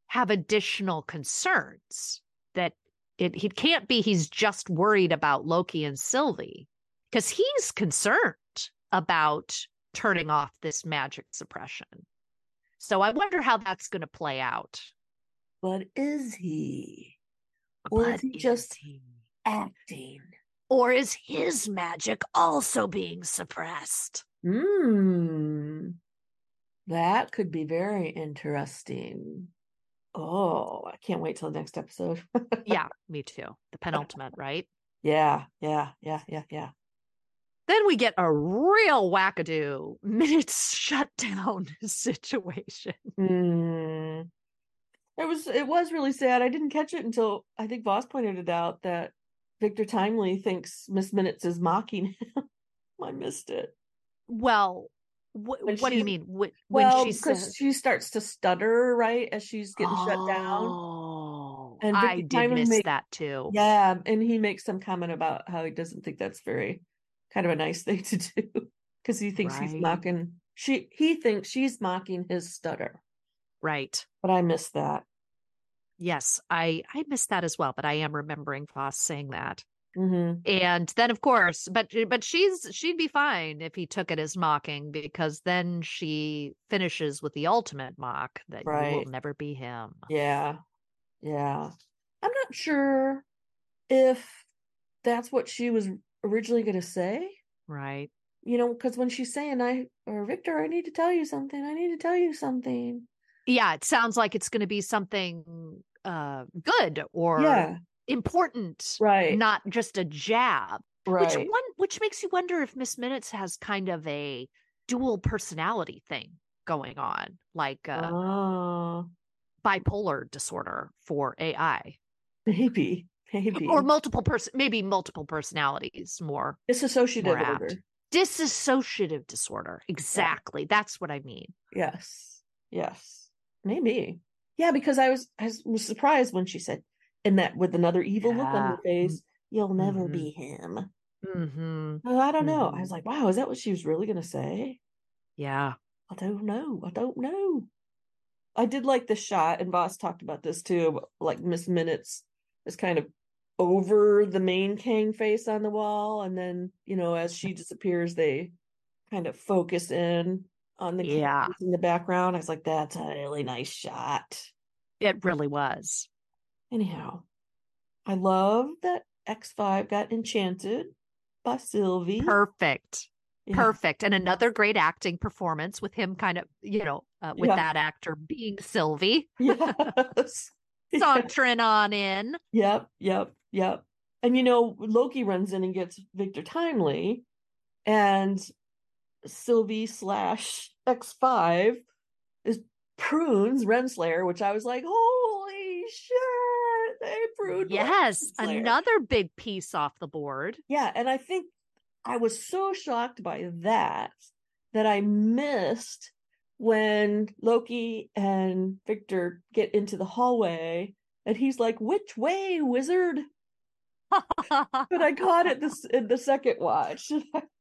have additional concerns that it he can't be he's just worried about Loki and Sylvie because he's concerned about turning off this magic suppression. So I wonder how that's going to play out. But is he? Or is he just he? acting? Or is his magic also being suppressed? Hmm. That could be very interesting. Oh, I can't wait till the next episode. yeah, me too. The penultimate, right? yeah, yeah, yeah, yeah, yeah. Then we get a real wackadoo minutes shutdown situation. Hmm. It was it was really sad. I didn't catch it until I think Voss pointed it out that Victor Timely thinks Miss Minutes is mocking him. I missed it. Well, wh- When what do you mean? Wh- when well, she because says, she starts to stutter right as she's getting shut down. Oh, And I did miss make- that too. Yeah, and he makes some comment about how he doesn't think that's very kind of a nice thing to do because he thinks he's mocking she he thinks she's mocking his stutter. Right. But I missed that. Yes, I I missed that as well, but I am remembering Voss saying that. Hmm And then of course, but but she's she'd be fine if he took it as mocking because then she finishes with the ultimate mock that you will never be him. Yeah. Yeah. I'm not sure if that's what she was originally going to say. Right. You know, because when she's saying, I, or Victor, I need to tell you something, I need to tell you something. Yeah, it sounds like it's going to be something uh good or yeah. Important, Right. not just a jab. right. Which one which makes you wonder if Miss Minutes has kind of a dual personality thing going on, like uh Oh, bipolar disorder for AI. maybe. Maybe. Or multiple person maybe multiple personalities more Dissociative more apt. dissociative disorder. Exactly. That's what I mean. Yes. Yes. Maybe. Yeah, because I was I was surprised when she said in that with another evil look on Yeah. her face, you'll never Mhm. be him. hmm Oh, I don't know. I was like, wow, is that what she was really gonna say? Yeah. I don't know. I don't know. I did like the shot, and Voss talked about this too. Like Miss Minutes is kind of over the main Kang face on the wall, and then you know, as she disappears, they kind of focus in on the Kang Yeah. in the background. I was like, that's a really nice shot. It really was. Anyhow, I love that X5 got enchanted by Sylvie. Perfect. Yeah. Perfect. And another great acting performance with him kind of, you know, uh, with Yeah. that actor being Sylvie, Yes. Yeah. sauntering on in. Yep, yep, yep. And you know, Loki runs in and gets Victor Timely, and Sylvie slash X5 is prunes Renslayer, which I was like, holy shit, they pruned Yes. Another big piece off the board. Yeah, and I think I was so shocked by that that I missed when Loki and Victor get into the hallway and he's like, "Which way, wizard?" But I caught it this in the second watch.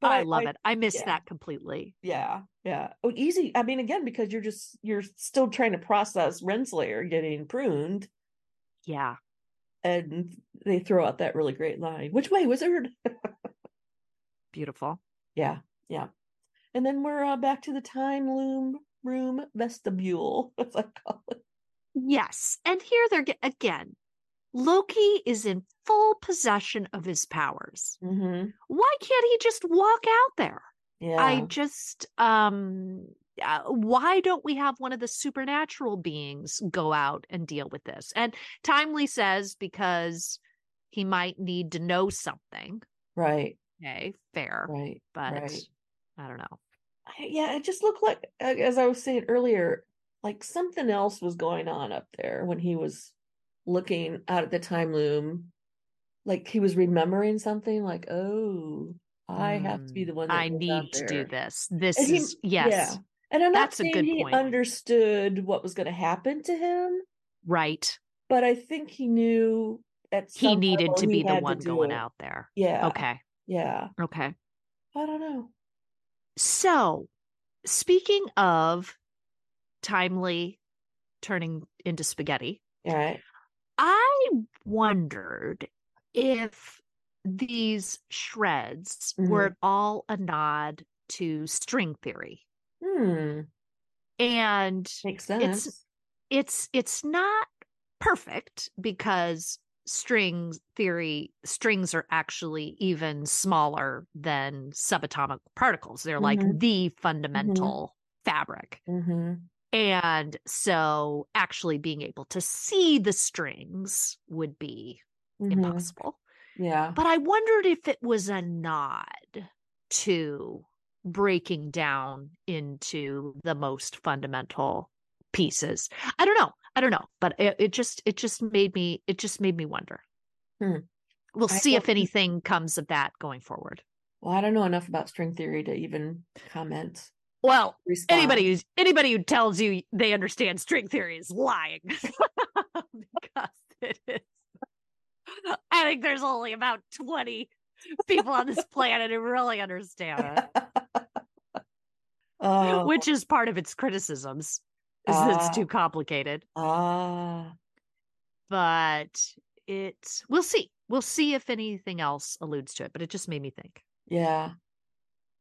But I love it. I miss yeah. that completely. Yeah, yeah. Oh, easy. I mean, again, because you're just you're still trying to process Renslayer getting pruned, Yeah. and they throw out that really great line, "Which way, wizard?" Beautiful. Yeah, yeah. And then we're uh, back to the time loom room vestibule, as I call it. Yes. And here they're again, Loki is in full possession of his powers. Mm-hmm. Why can't he just walk out there? Yeah, I just um uh, why don't we have one of the supernatural beings go out and deal with this? And Timely says because he might need to know something. right, Okay, fair, right, but right. I don't know. I- Yeah, it just looked like, as I was saying earlier, like something else was going on up there when he was looking out at the time loom. Like he was remembering something. Like, oh, I have to be Mm, the one. That I need to do this. This he- is yes, Yeah, and I'm not That's a saying good he point. understood what was going to happen to him, right. but I think he knew at He needed to he be the one going it. out there. Yeah. Okay. Yeah. Okay. I don't know. So, speaking of timely turning into spaghetti, All right. I wondered if these shreds were Mhm. at all a nod to string theory. Hmm. And Makes sense. it's it's not perfect because string theory strings are actually even smaller than subatomic particles they're like Mhm. the fundamental fabric hmm and so actually being able to see the strings would be hmm impossible. Yeah. but i wondered if it was a nod to breaking down into the most fundamental pieces. I don't know. I don't know. But it, it just it just made me it just made me wonder. Hmm. we'll see if anything comes of that going forward. Well, I don't know enough about string theory to even comment. Well, Respond. anybody who's anybody who tells you they understand string theory is lying because it is. I think there's only about 20 people on this planet who really understand it, oh, which is part of its criticisms. Is Ah. it's too complicated, ah, but it we'll see. We'll see if anything else alludes to it, but it just made me think. yeah.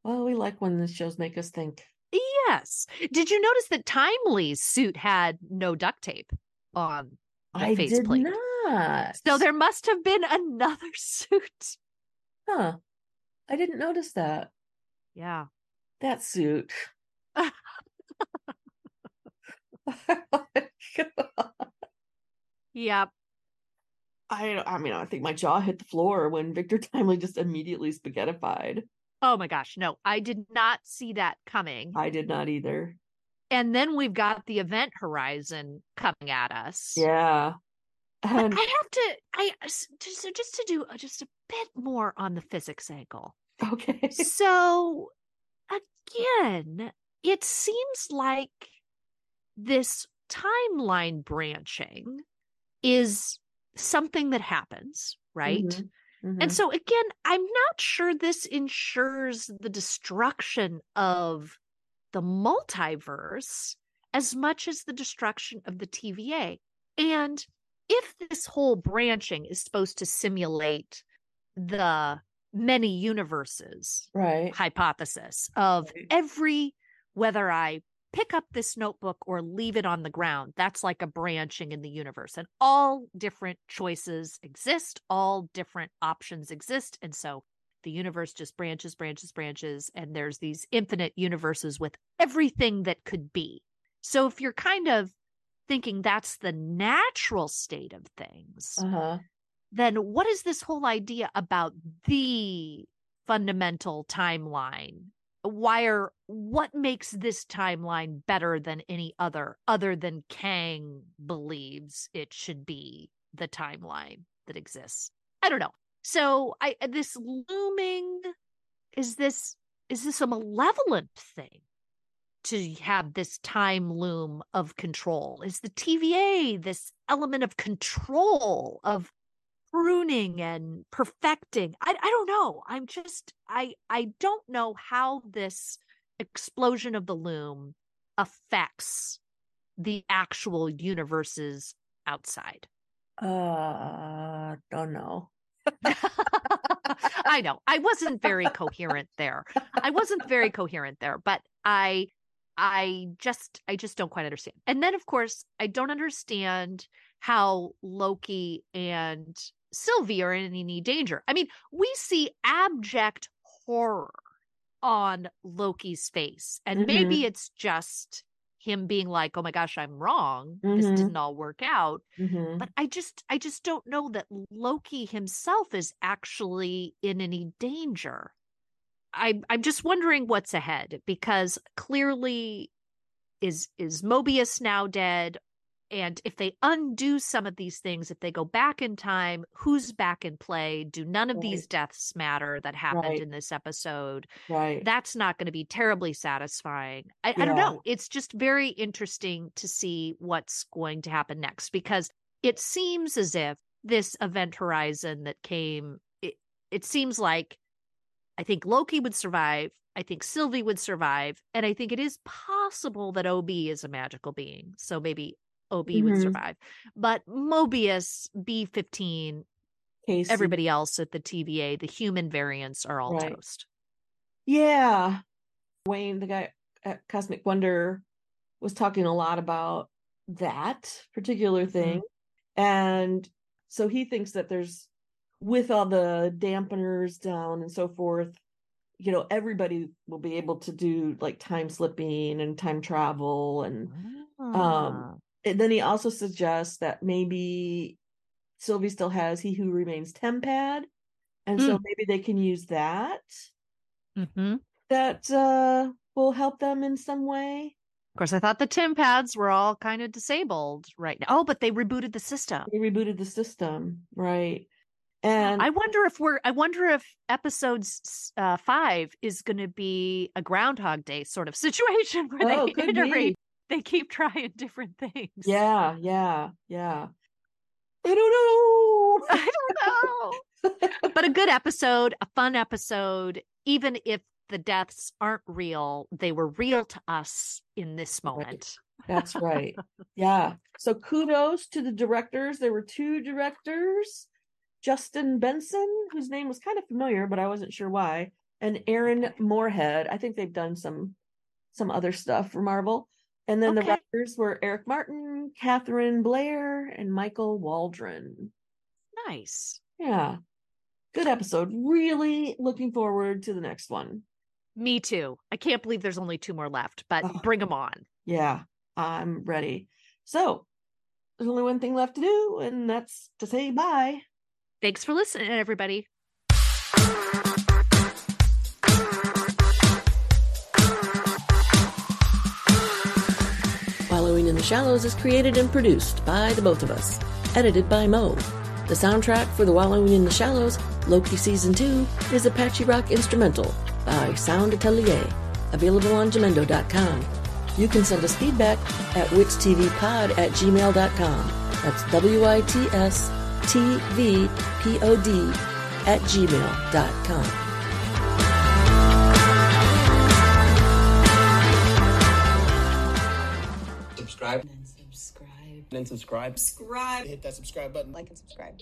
Well, we like when the shows make us think. Yes. Did you notice that Timely's suit had no duct tape on the I face did plate? not. So there must have been another suit. huh? I didn't notice that. Yeah. That suit. Oh yep. I I mean I think my jaw hit the floor when Victor Timely just immediately spaghettified. Oh my gosh. No, I did not see that coming. I did not either. And then we've got the event horizon coming at us. Yeah. And I have to, I just, so just to do uh, just a bit more on the physics angle. okay. so again, it seems like this timeline branching is something that happens, right? Mhm, mhm. And so again, I'm not sure this ensures the destruction of the multiverse as much as the destruction of the TVA. And if this whole branching is supposed to simulate the many universes right. hypothesis of every whether I pick up this notebook or leave it on the ground, that's like a branching in the universe. And all different choices exist, all different options exist. And so the universe just branches, branches, branches. And there's these infinite universes with everything that could be. So if you're kind of thinking that's the natural state of things, Uh-huh. then what is this whole idea about the fundamental timeline? Why are what makes this timeline better than any other, other than Kang believes it should be the timeline that exists? I don't know. So I uh, this looming is this is this a malevolent thing to have this time loom of control? Is the TVA this element of control of pruning and perfecting I, I don't know i'm just i i don't know how this explosion of the loom affects the actual universes outside Uh don't know. i know i wasn't very coherent there i wasn't very coherent there but i i just i just don't quite understand and then of course i don't understand how loki and sylvie are in any danger i mean we see abject horror on loki's face and Mhm. maybe it's just him being like oh my gosh i'm wrong this Mhm. didn't all work out Mhm. but i just i just don't know that loki himself is actually in any danger i i'm just wondering what's ahead because clearly is is mobius now dead and if they undo some of these things if they go back in time who's back in play do none of these deaths matter that happened Right. in this episode Right. that's not going to be terribly satisfying. I, I don't know. It's just very interesting to see what's going to happen next because it seems as if this event horizon that came, it, it seems like I think Loki would survive. I think Sylvie would survive. And I think it is possible that OB is a magical being. So maybe OB would Mhm. survive. But Mobius, B15, Casey. everybody else at the TVA, the human variants are all Right. toast. Yeah. Wayne, the guy at Cosmic Wonder, was talking a lot about that particular thing. And so he thinks that there's, with all the dampeners down and so forth, you know, everybody will be able to do like time slipping and time travel. And, Ah. And then he also suggests that maybe Sylvie still has He Who Remains Tempad. And so maybe they can use that. hmm that uh will help them in some way. Of course, I thought the Tim pads were all kind of disabled right now. Oh, but they rebooted the system. They rebooted the system, right? And I wonder if we're I wonder if episodes uh 5 is going to be a groundhog day sort of situation where Oh, they iterate they keep trying different things. yeah, yeah, yeah. I don't know. I don't know. but a good episode, a fun episode, even if the deaths aren't real, they were real to us in this Right. moment. That's right. Yeah. So kudos to the directors. There were two directors, Justin Benson, whose name was kind of familiar, but I wasn't sure why, and Aaron Moorhead. I think they've done some some other stuff for Marvel. And then the writers were Eric Martin, Katharyn Blair, and Michael Waldron. Nice. Yeah. Good episode. Really looking forward to the next one. Me too. I can't believe there's only two more left, but Oh. bring them on. Yeah, I'm ready. So there's only one thing left to do, and that's to say bye. Thanks for listening, everybody. The Shallows is created and produced by the both of us. Edited by Mo. The soundtrack for the Wallowing in the Shallows, Loki Season 2, is Apache Rock Instrumental by Sound Atelier, available on Jamendo.com. You can send us feedback at witstvpod at gmail.com. That's W-I-T-S T-V-P-O-D at gmail.com. subscribe and subscribe. And subscribe Subscribe. hit that subscribe button Like and subscribe.